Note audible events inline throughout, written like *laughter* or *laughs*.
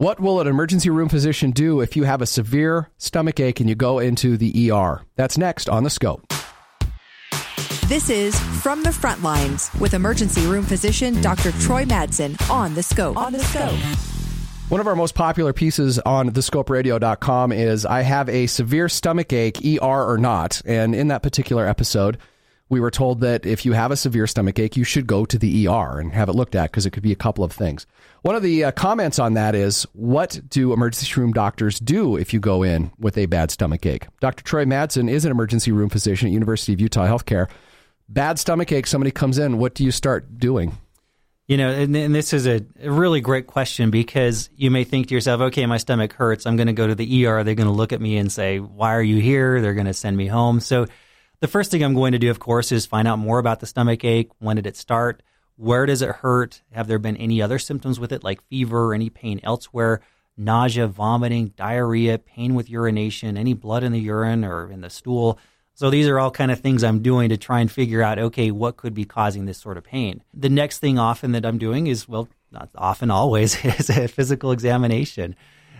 What will an emergency room physician do if you have a severe stomach ache and you go into the ER? That's next on the scope. This is From the Front Lines with emergency room physician Dr. Troy Madsen on the scope. On the scope. One of our most popular pieces on thescoperadio.com is I have a severe stomach ache, ER or not. And in that particular episode, we were told that if you have a severe stomach ache, you should go to the ER and have it looked at because it could be a couple of things. One of the uh, comments on that is, what do emergency room doctors do if you go in with a bad stomach ache? Dr. Troy Madsen is an emergency room physician at University of Utah Healthcare. Bad stomach ache, somebody comes in, what do you start doing? You know, and, and this is a, really great question because you may think to yourself, okay, my stomach hurts. I'm going to go to the ER. Are They're going to look at me and say, why are you here? They're going to send me home. So, the first thing I'm going to do, of course, is find out more about the stomach ache. When did it start? Where does it hurt? Have there been any other symptoms with it, like fever any pain elsewhere? Nausea, vomiting, diarrhea, pain with urination, any blood in the urine or in the stool. So these are all kind of things I'm doing to try and figure out, okay, what could be causing this sort of pain? The next thing often that I'm doing is, well, not often, always, *laughs* is a physical examination.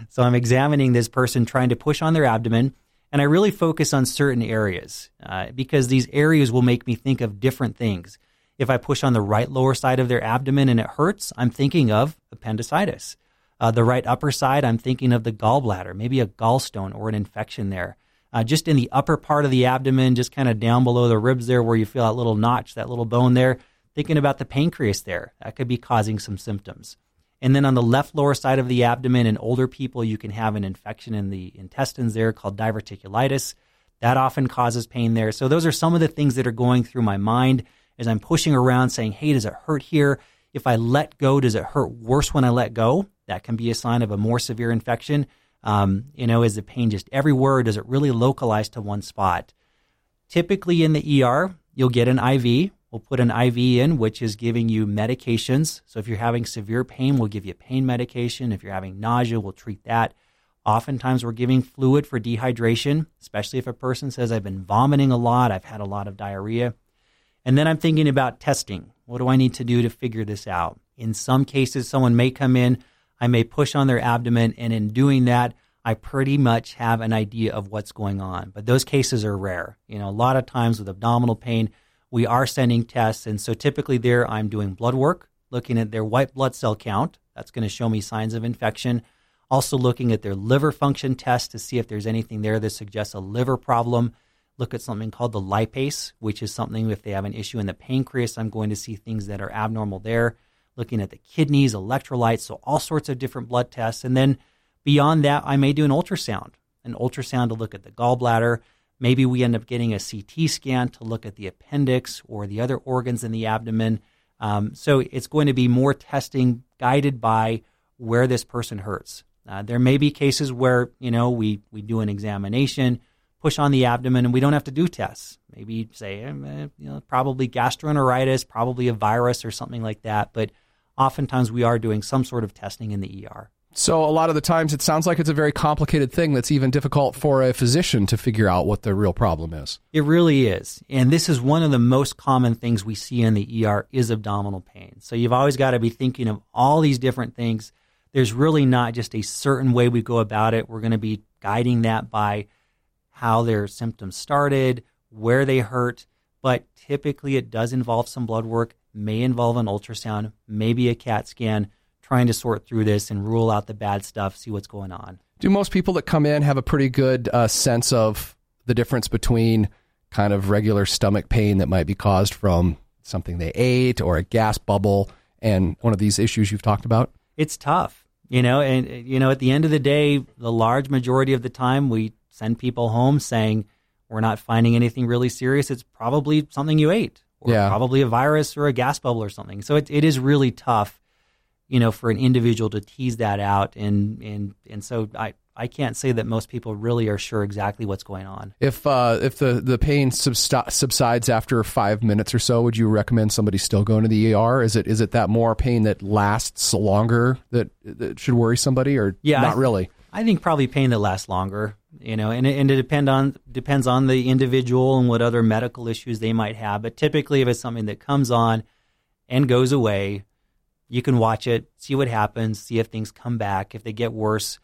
So I'm examining this person, trying to push on their abdomen and I really focus on certain areas uh, because these areas will make me think of different things. If I push on the right lower side of their abdomen and it hurts, I'm thinking of appendicitis. Uh, the right upper side, I'm thinking of the gallbladder, maybe a gallstone or an infection there. Uh, just in the upper part of the abdomen, just kind of down below the ribs there where you feel that little notch, that little bone there, thinking about the pancreas there. That could be causing some symptoms. And then on the left lower side of the abdomen, in older people, you can have an infection in the intestines there called diverticulitis. That often causes pain there. So those are some of the things that are going through my mind as I'm pushing around saying, hey, does it hurt here? If I let go, does it hurt worse when I let go? That can be a sign of a more severe infection. Um, you know, is the pain just everywhere? Does it really localize to one spot? Typically in the ER, you'll get an IV We'll put an IV in, which is giving you medications. So if you're having severe pain, we'll give you pain medication. If you're having nausea, we'll treat that. Oftentimes, we're giving fluid for dehydration, especially if a person says, I've been vomiting a lot, I've had a lot of diarrhea. And then I'm thinking about testing. What do I need to do to figure this out? In some cases, someone may come in, I may push on their abdomen, and in doing that, I pretty much have an idea of what's going on. But those cases are rare. You know, a lot of times with abdominal pain, we are sending tests. And so typically there, I'm doing blood work, looking at their white blood cell count. That's going to show me signs of infection. Also looking at their liver function test to see if there's anything there that suggests a liver problem. Look at something called the lipase, which is something if they have an issue in the pancreas, I'm going to see things that are abnormal there. Looking at the kidneys, electrolytes, so all sorts of different blood tests. And then beyond that, I may do an ultrasound, an ultrasound to look at the gallbladder, Maybe we end up getting a CT scan to look at the appendix or the other organs in the abdomen. Um, so it's going to be more testing guided by where this person hurts. Uh, there may be cases where you know we we do an examination, push on the abdomen, and we don't have to do tests. Maybe say eh, you know probably gastroenteritis, probably a virus or something like that. But oftentimes we are doing some sort of testing in the ER. So a lot of the times it sounds like it's a very complicated thing that's even difficult for a physician to figure out what the real problem is. It really is. And this is one of the most common things we see in the ER is abdominal pain. So you've always got to be thinking of all these different things. There's really not just a certain way we go about it. We're going to be guiding that by how their symptoms started, where they hurt, but typically it does involve some blood work, may involve an ultrasound, maybe a CAT scan trying to sort through this and rule out the bad stuff, see what's going on. Do most people that come in have a pretty good uh, sense of the difference between kind of regular stomach pain that might be caused from something they ate or a gas bubble and one of these issues you've talked about? It's tough, you know, and you know, at the end of the day, the large majority of the time we send people home saying we're not finding anything really serious. It's probably something you ate, or yeah. probably a virus or a gas bubble or something. So it, it is really tough you know, for an individual to tease that out. And, and, and so I, I can't say that most people really are sure exactly what's going on. If uh, if the, the pain subsides after five minutes or so, would you recommend somebody still going to the ER? Is it is it that more pain that lasts longer that, that should worry somebody, or yeah, not really? I think probably pain that lasts longer. You know, and it, and it depend on depends on the individual and what other medical issues they might have. But typically, if it's something that comes on and goes away, You can watch it, see what happens, see if things come back, if they get worse.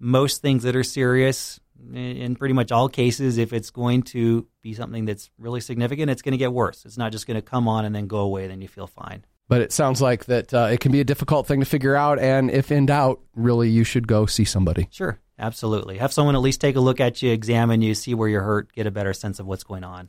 Most things that are serious, in pretty much all cases, if it's going to be something that's really significant, it's going to get worse. It's not just going to come on and then go away, then you feel fine. But it sounds like that uh, it can be a difficult thing to figure out, and if in doubt, really, you should go see somebody. Sure, absolutely. Have someone at least take a look at you, examine you, see where you're hurt, get a better sense of what's going on.